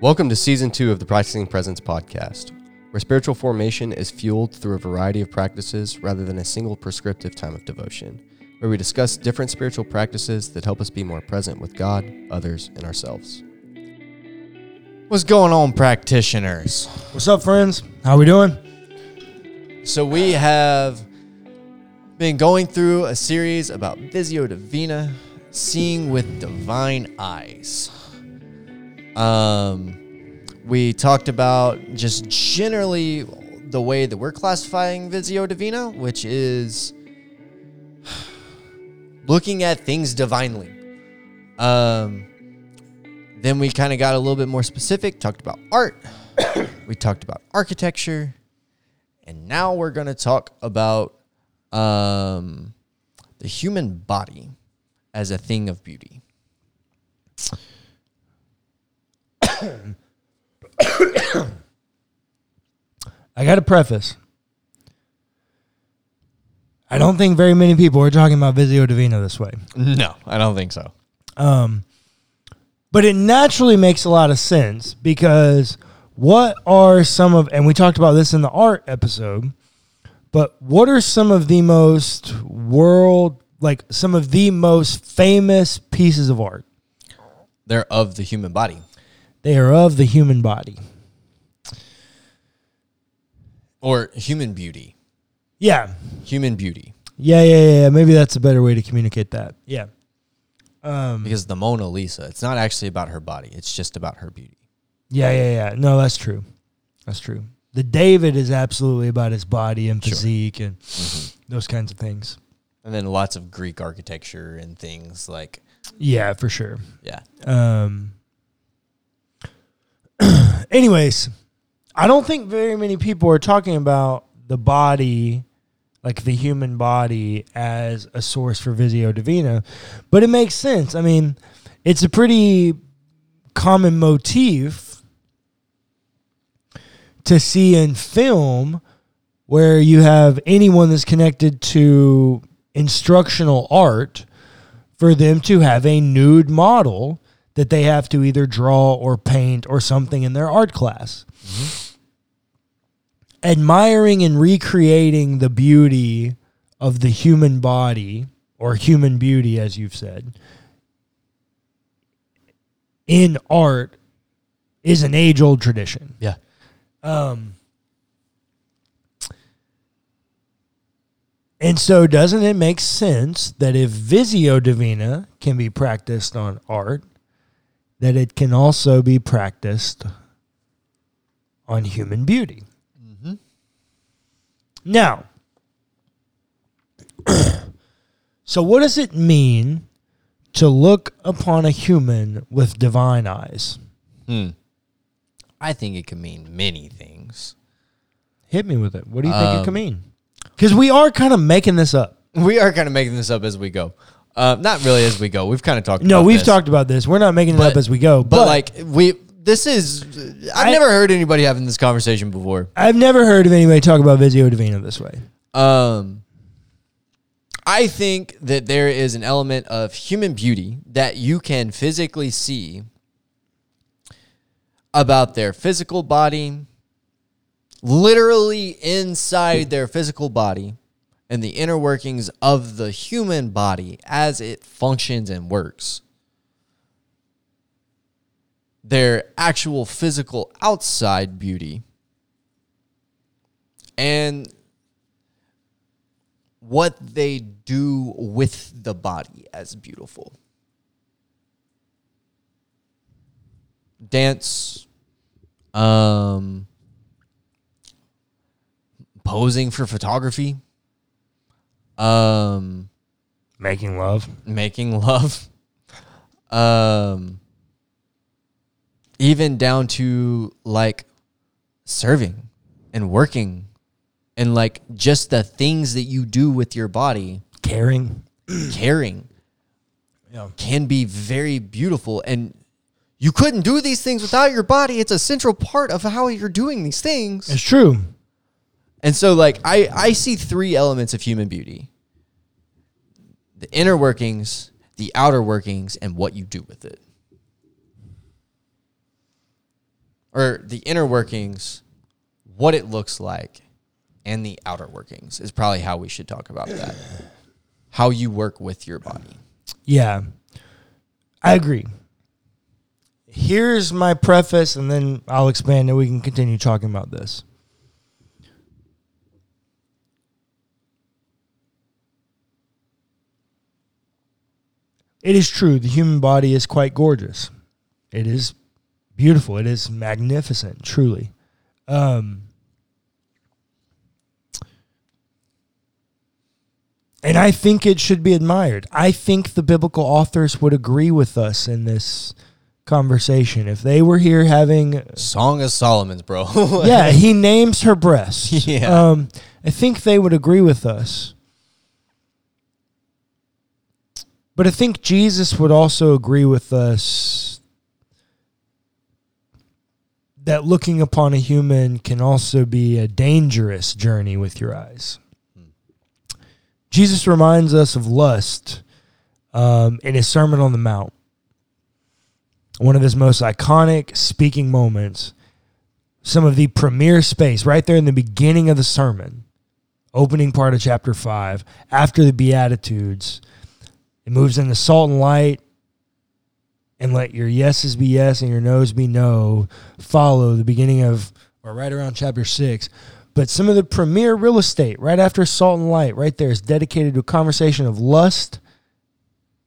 Welcome to season two of the Practicing Presence podcast, where spiritual formation is fueled through a variety of practices rather than a single prescriptive time of devotion, where we discuss different spiritual practices that help us be more present with God, others, and ourselves. What's going on, practitioners? What's up, friends? How are we doing? So we have been going through a series about Visio Divina, seeing with divine eyes. Um, we talked about just generally the way that we're classifying Visio Divina, which is looking at things divinely. Um, then we kind of got a little bit more specific, talked about art, we talked about architecture, and now we're going to talk about um, the human body as a thing of beauty. I got a preface. I don't think very many people are talking about Visio Divina this way. No, I don't think so. Um, but it naturally makes a lot of sense because what are some of, and we talked about this in the art episode, but what are some of the most world, like some of the most famous pieces of art? They're of the human body. They are of the human body. Or human beauty. Yeah. Human beauty. Yeah, yeah, yeah. yeah. Maybe that's a better way to communicate that. Yeah. Um, Because the Mona Lisa, it's not actually about her body, it's just about her beauty. Yeah, yeah, yeah. No, that's true. That's true. The David is absolutely about his body and Sure. physique and Mm-hmm. those kinds of things. And then lots of Greek architecture and things like, Yeah, for sure. yeah. Um. anyways, I don't think very many people are talking about the body, like the human body, as a source for Visio Divina, but it makes sense. I mean, it's a pretty common motif to see in film where you have anyone that's connected to instructional art for them to have a nude model that they have to either draw or paint or something in their art class. Mm-hmm. Admiring and recreating the beauty of the human body or human beauty, as you've said, in art is an age old tradition. Yeah. Um, and so, doesn't it make sense that if Visio Divina can be practiced on art, that it can also be practiced on human beauty? Now, so what does it mean to look upon a human with divine eyes? Hmm. I think it can mean many things. Hit me with it. What do you think it Um, could mean? Because we are kind of making this up. We are kind of making this up as we go. Uh, not really as we go. We've kind of talked No, about we've this. talked about this. We're not making it up as we go. But, like we, this is. I've I- never heard anybody having this conversation before. I've never heard of anybody talk about Visio Divina this way. Um, I think that there is an element of human beauty that you can physically see about their physical body, literally inside their physical body, and the inner workings of the human body as it functions and works. Their actual physical outside beauty and what they do with the body as beautiful. Dance, um, posing for photography, um, Making love. making love, um, even down to like serving and working and like just the things that you do with your body, Caring. caring Yeah. can be very beautiful and you couldn't do these things without your body. It's a central part of how you're doing these things. It's true. And so like I I see three elements of human beauty. The inner workings, the outer workings, and what you do with it. Or the inner workings, what it looks like, and the outer workings is probably how we should talk about that. How you work with your body. Yeah, I agree. Here's my preface, and then I'll expand and we can continue talking about this. It is true, the human body is quite gorgeous. It is beautiful. It is magnificent, truly. Um, and I think it should be admired. I think the biblical authors would agree with us in this conversation if they were here having. Song of Solomon's, bro. yeah, he names her breasts. Yeah. Um, I think they would agree with us. But I think Jesus would also agree with us that looking upon a human can also be a dangerous journey with your eyes. Jesus reminds us of lust um, in his Sermon on the Mount. One of his most iconic speaking moments, some of the premier space right there in the beginning of the sermon, opening part of chapter 5, after the Beatitudes. It moves into salt and light, and let your yeses be yes and your no's be no. Follow the beginning of, or right around chapter 6. But some of the premier real estate right after Salt and Light, right there, is dedicated to a conversation of lust,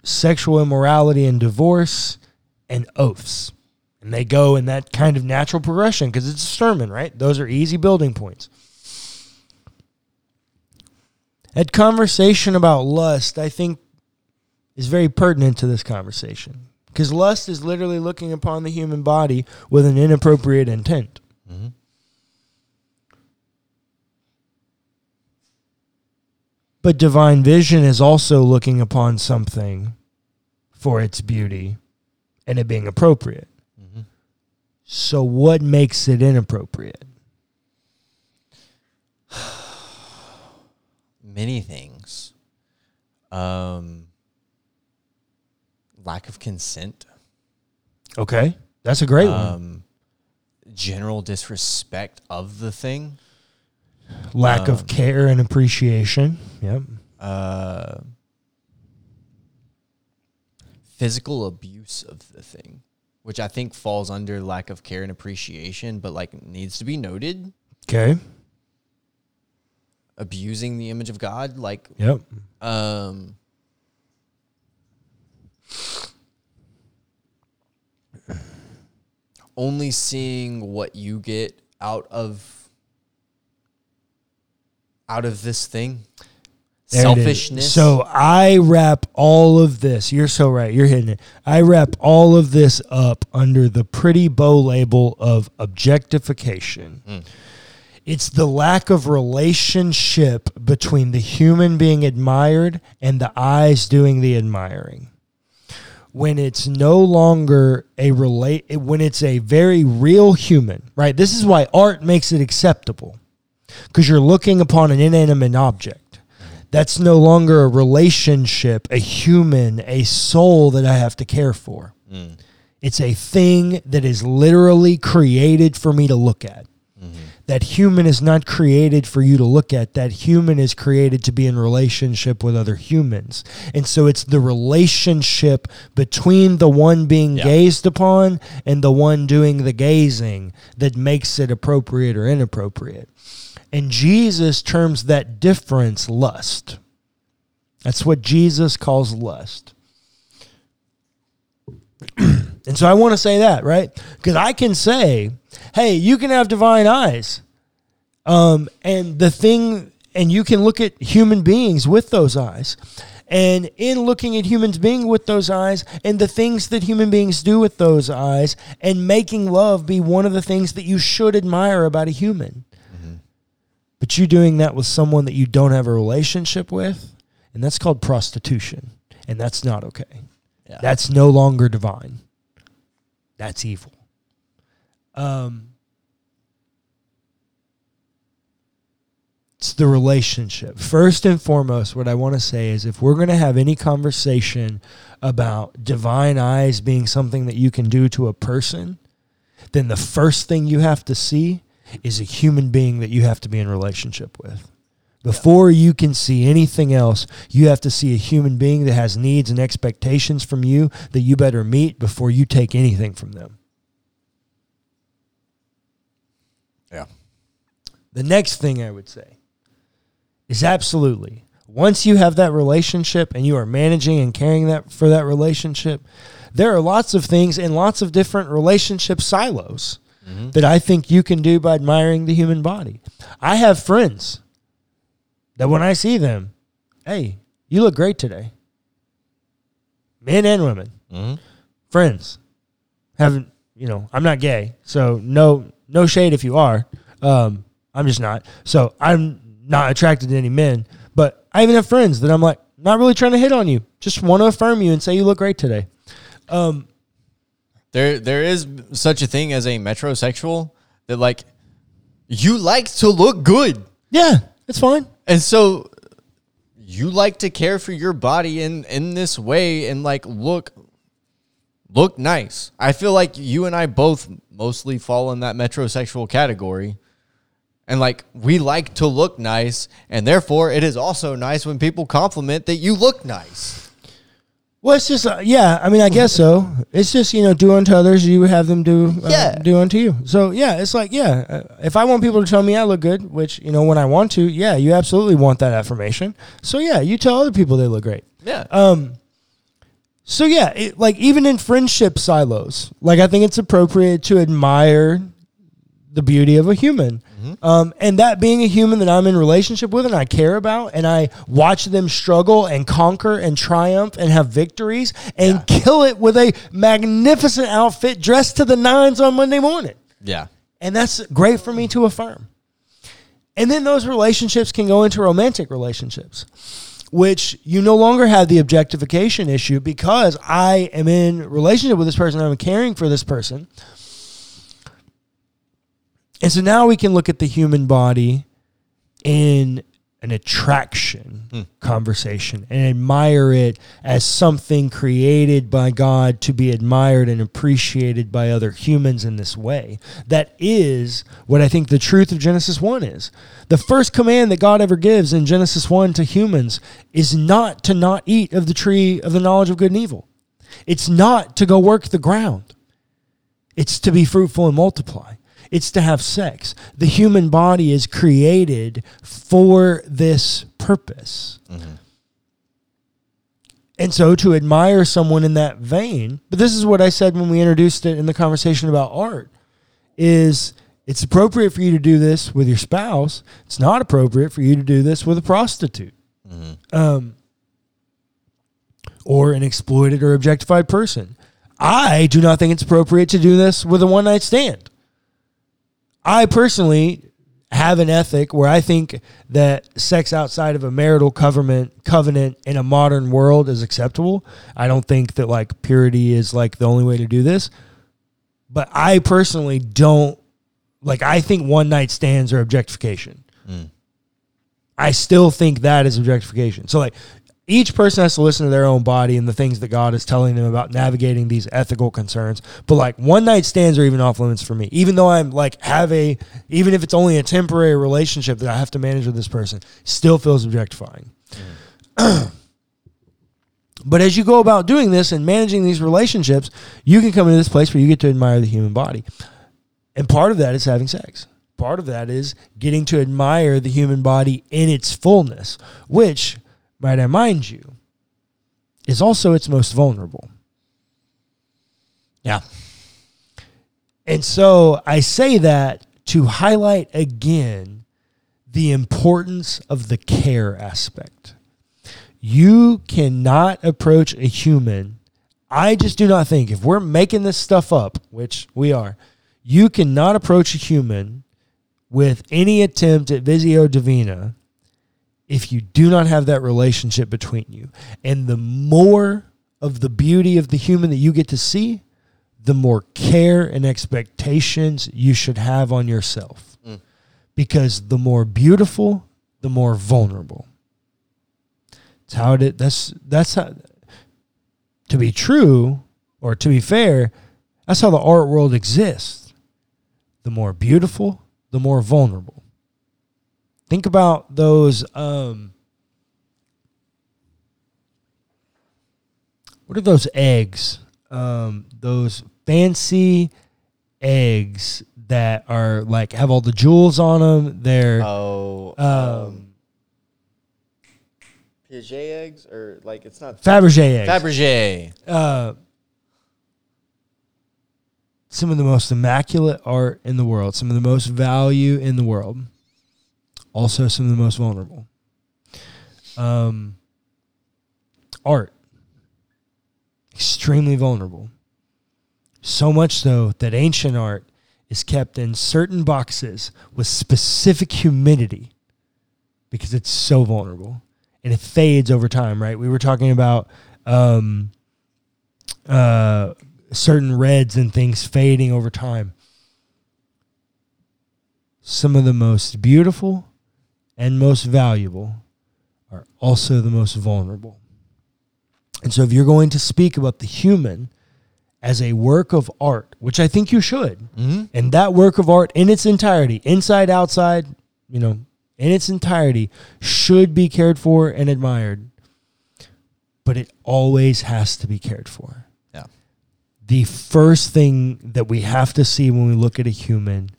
sexual immorality and divorce, and oaths. And they go in that kind of natural progression because it's a sermon, right? Those are easy building points. That conversation about lust, I think, is very pertinent to this conversation because lust is literally looking upon the human body with an inappropriate intent. Mm-hmm. But divine vision is also looking upon something for its beauty and it being appropriate. Mm-hmm. So, what makes it inappropriate? Many things. Um, lack of consent. Okay. That's a great one. Um, general disrespect of the thing. Lack of um, care and appreciation. Yep. Uh, physical abuse of the thing, which I think falls under lack of care and appreciation, but like needs to be noted. Okay. Abusing the image of God, like Yep. um only seeing what you get out of out of this thing There it is. Selfishness So I wrap all of this. You're so right. You're hitting it. I wrap all of this up under the pretty bow label of objectification. Mm. It's the lack of relationship between the human being admired and the eyes doing the admiring. When it's no longer a relate, when it's a very real human, right? This is why art makes it acceptable because you're looking upon an inanimate object. That's no longer a relationship, a human, a soul that I have to care for. Mm. It's a thing that is literally created for me to look at. That human is not created for you to look at. That human is created to be in relationship with other humans. And so it's the relationship between the one being Yeah. gazed upon and the one doing the gazing that makes it appropriate or inappropriate. And Jesus terms that difference lust. That's what Jesus calls lust. and so I want to say that, right? Because I can say, hey, you can have divine eyes. Um, and the thing, and you can look at human beings with those eyes. And in looking at humans being with those eyes and the things that human beings do with those eyes and making love be one of the things that you should admire about a human. But you're doing that with someone that you don't have a relationship with, and that's called prostitution. And that's not okay. Yeah. That's no longer divine. That's evil. Um, it's the relationship. First and foremost, what I want to say is if we're going to have any conversation about divine eyes being something that you can do to a person, then the first thing you have to see is a human being that you have to be in relationship with. Before you can see anything else, you have to see a human being that has needs and expectations from you that you better meet before you take anything from them. Yeah. The next thing I would say is absolutely once you have that relationship and you are managing and caring that for that relationship, there are lots of things in lots of different relationship silos that I think you can do by admiring the human body. I have friends that when I see them, hey, you look great today. Men and women, Mhm. friends. Haven't you know? I'm not gay, so no no shade if you are. Um, I'm just not. So I'm not attracted to any men. But I even have friends that I'm like not really trying to hit on you. Just want to affirm you and say you look great today. Um, There there is such a thing as a metrosexual that like you like to look good. yeah, it's fine. And so you like to care for your body in in this way and like look look nice. I feel like you and I both mostly fall in that metrosexual category. And like we like to look nice and therefore it is also nice when people compliment that you look nice. Well, it's just uh, yeah. I mean, I guess so. It's just you know, do unto others, you have them do uh, Yeah. do unto you. So yeah, it's like yeah. Uh, if I want people to tell me I look good, which you know, when I want to, yeah, you absolutely want that affirmation. So yeah, you tell other people they look great. Yeah. Um, so yeah, it, like even in friendship silos, like I think it's appropriate to admire the beauty of a human. Um, and that being a human that I'm in relationship with and I care about, and I watch them struggle and conquer and triumph and have victories and kill it with a magnificent outfit dressed to the nines on Monday morning. yeah. And that's great for me to affirm. And then those relationships can go into romantic relationships, which you no longer have the objectification issue because I am in relationship with this person, I'm caring for this person. And so now we can look at the human body in an attraction hmm. conversation and admire it as something created by God to be admired and appreciated by other humans in this way. That is what I think the truth of Genesis 1 is. The first command that God ever gives in Genesis 1 to humans is not to not eat of the tree of the knowledge of good and evil. It's not to go work the ground. It's to be fruitful and multiply. It's to have sex. The human body is created for this purpose. And so to admire someone in that vein, but this is what I said when we introduced it in the conversation about art, is it's appropriate for you to do this with your spouse. It's not appropriate for you to do this with a prostitute. Um, or an exploited or objectified person. I do not think it's appropriate to do this with a one night stand. I personally have an ethic where I think that sex outside of a marital covenant covenant in a modern world is acceptable. I don't think that like purity is like the only way to do this. But I personally don't like I think one night stands are objectification. Mm. I still think that is objectification. So like each person has to listen to their own body and the things that God is telling them about navigating these ethical concerns. But like one night stands are even off limits for me. Even though I'm like have a even if it's only a temporary relationship that I have to manage with this person, still feels objectifying. but as you go about doing this and managing these relationships, you can come into this place where you get to admire the human body. And part of that is having sex. Part of that is getting to admire the human body in its fullness, which, might I mind you, is also its most vulnerable. Yeah. And so I say that to highlight again the importance of the care aspect. You cannot approach a human. I just do not think if we're making this stuff up, which we are, you cannot approach a human with any attempt at Visio Divina if you do not have that relationship between you. And the more of the beauty of the human that you get to see, the more care and expectations you should have on yourself. Mm. Because the more beautiful the more vulnerable. It's how it that's that's how to be true or to be fair, that's how the art world exists. The more beautiful, the more vulnerable. Think about those um what are those eggs? Um those fancy eggs that are like have all the jewels on them. They're Oh, um, Piaget eggs, or like it's not Fabergé eggs. Fabergé. uh, some of the most immaculate art in the world, some of the most value in the world, also some of the most vulnerable. Um, art, extremely vulnerable. So much so that ancient art is kept in certain boxes with specific humidity because it's so vulnerable and it fades over time, right? We were talking about um, uh, certain reds and things fading over time. Some of the most beautiful and most valuable are also the most vulnerable. And so, if you're going to speak about the human as a work of art, which I think you should, Mm-hmm. and that work of art in its entirety, inside, outside, you know, in its entirety, should be cared for and admired. But it always has to be cared for. Yeah. The first thing that we have to see when we look at a human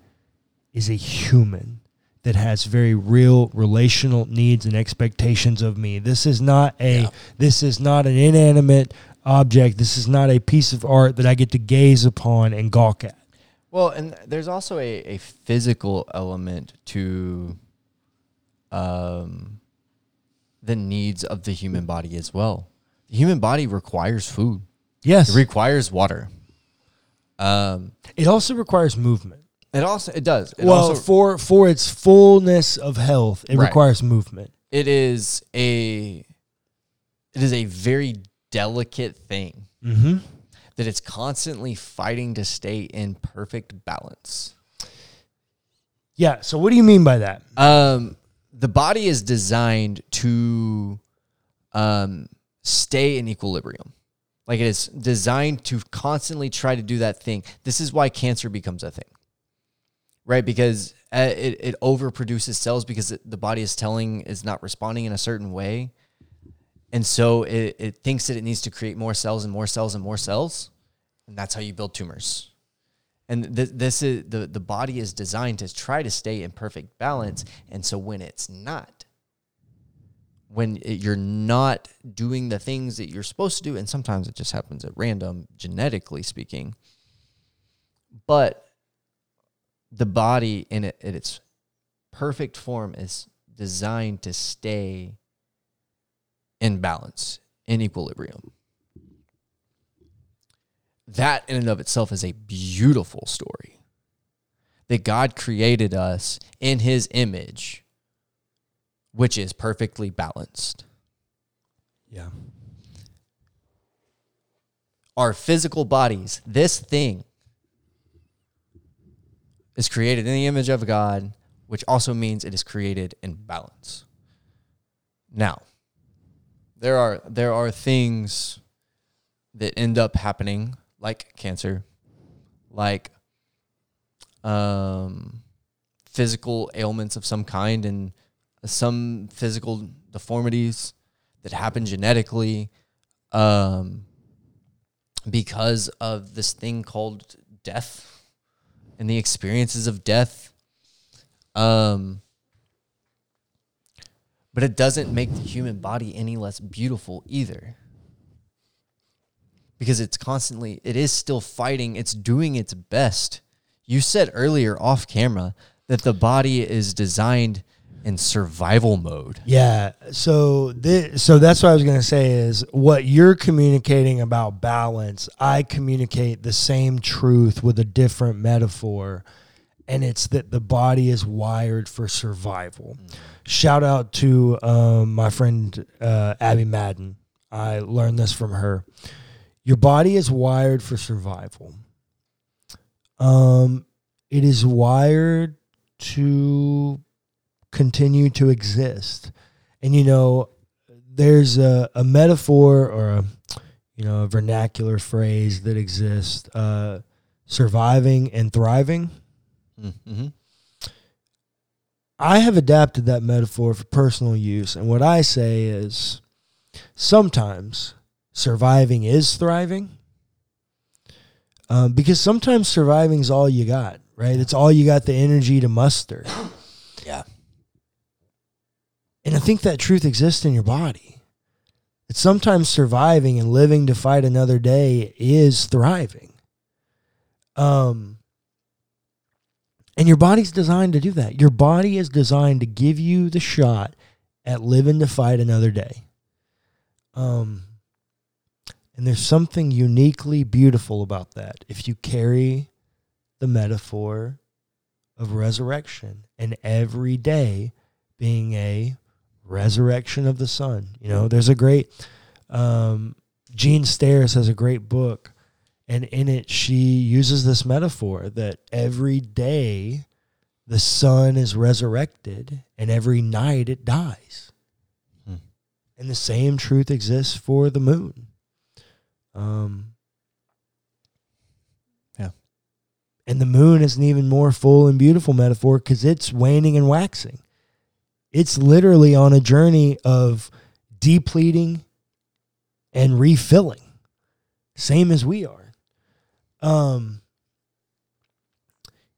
is a human that has very real relational needs and expectations of me. This is not a Yeah. this is not an inanimate object. This is not a piece of art that I get to gaze upon and gawk at. Well, and there's also a, a physical element to um, the needs of the human body as well. The human body requires food. Yes. It requires water. Um, It also requires movement. It also it does. It well, also, for for its fullness of health, it Right. requires movement. it is a it is a very delicate thing Mm-hmm. that it's constantly fighting to stay in perfect balance. Yeah. So, what do you mean by that? Um, the body is designed to um, stay in equilibrium. Like it is designed to constantly try to do that thing. This is why cancer becomes a thing, right? Because uh, it, it overproduces cells because it, the body is telling is not responding in a certain way. And so it, it thinks that it needs to create more cells and more cells and more cells. And that's how you build tumors and th- this is the the body is designed to try to stay in perfect balance and so when it's not when it, you're not doing the things that you're supposed to do and sometimes it just happens at random genetically speaking but the body in, it, in its perfect form is designed to stay in balance in equilibrium that in and of itself is a beautiful story. That God created us in his image, which is perfectly balanced. Yeah. Our physical bodies, this thing, is created in the image of God, which also means it is created in balance. Now, there are there are things that end up happening like cancer, like um, physical ailments of some kind, and some physical deformities that happen genetically um, because of this thing called death and the experiences of death. Um, but it doesn't make the human body any less beautiful either. Because it's constantly it is still fighting. It's doing its best. You said earlier off camera that the body is designed in survival mode Yeah. So this, so that's what I was going to say is what you're communicating about balance, I communicate the same truth with a different metaphor and it's that the body is wired for survival. Shout out to um, my friend uh, Abby Madden. I learned this from her. Your body is wired for survival. Um, it is wired to continue to exist. And you know, there's a, a metaphor or a you know a vernacular phrase that exists: uh, surviving and thriving. Mm-hmm. I have adapted that metaphor for personal use, and what I say is sometimes surviving is thriving. Um, because sometimes surviving is all you got, right? It's all you got the energy to muster. And I think that truth exists in your body. That sometimes surviving and living to fight another day is thriving. Um, and your body's designed to do that. Your body is designed to give you the shot at living to fight another day. Um, and there's something uniquely beautiful about that. If you carry the metaphor of resurrection and every day being a resurrection of the sun. You know, there's a great um, Jean Stairs has a great book, and in it she uses this metaphor that every day the sun is resurrected, and every night it dies. Hmm. And the same truth exists for the moon. Um, Yeah. and the moon is an even more full and beautiful metaphor because it's waning and waxing. It's literally on a journey of depleting and refilling, same as we are. Um,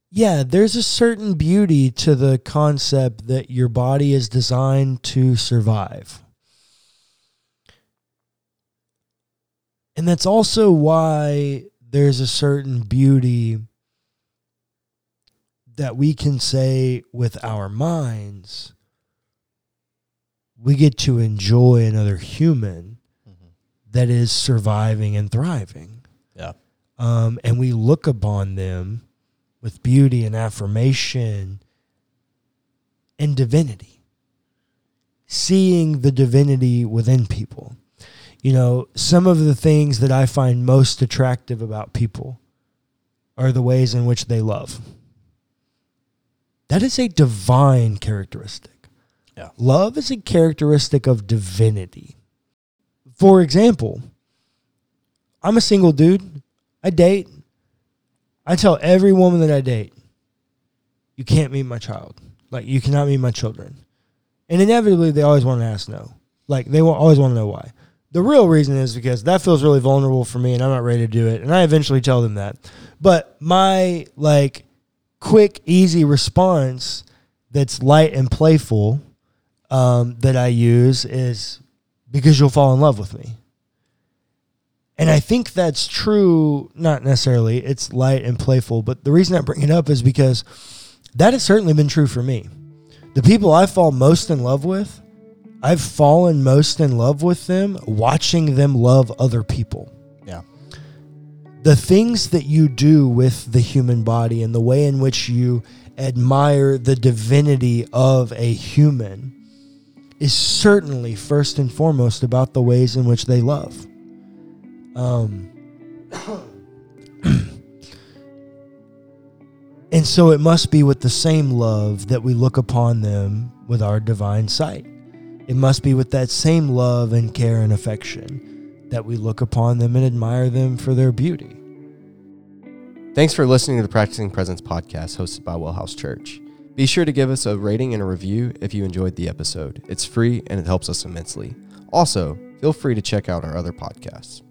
yeah, there's a certain beauty to the concept that your body is designed to survive. And that's also why there's a certain beauty that we can say with our minds we get to enjoy another human that is surviving and thriving. Yeah. Um, and we look upon them with beauty and affirmation and divinity, seeing the divinity within people. You know, some of the things that I find most attractive about people are the ways in which they love. That is a divine characteristic. Yeah. Love is a characteristic of divinity. For example, I'm a single dude. I date. I tell every woman that I date, you can't meet my child. Like, you cannot meet my children. And inevitably, they always want to ask no. Like, they always want to know why. The real reason is because that feels really vulnerable for me and I'm not ready to do it. And I eventually tell them that. But my, like, quick, easy response that's light and playful um, that I use is because you'll fall in love with me. And I think that's true, not necessarily, it's light and playful, but the reason I bring it up is because that has certainly been true for me. The people I fall most in love with, I've fallen most in love with them watching them love other people. Yeah. The things that you do with the human body and the way in which you admire the divinity of a human is certainly first and foremost about the ways in which they love. Um, and so it must be with the same love that we look upon them with our divine sight. It must be with that same love and care and affection that we look upon them and admire them for their beauty. Thanks for listening to the Practicing Presence podcast hosted by Wellhouse Church. Be sure to give us a rating and a review if you enjoyed the episode. It's free and it helps us immensely. Also, feel free to check out our other podcasts.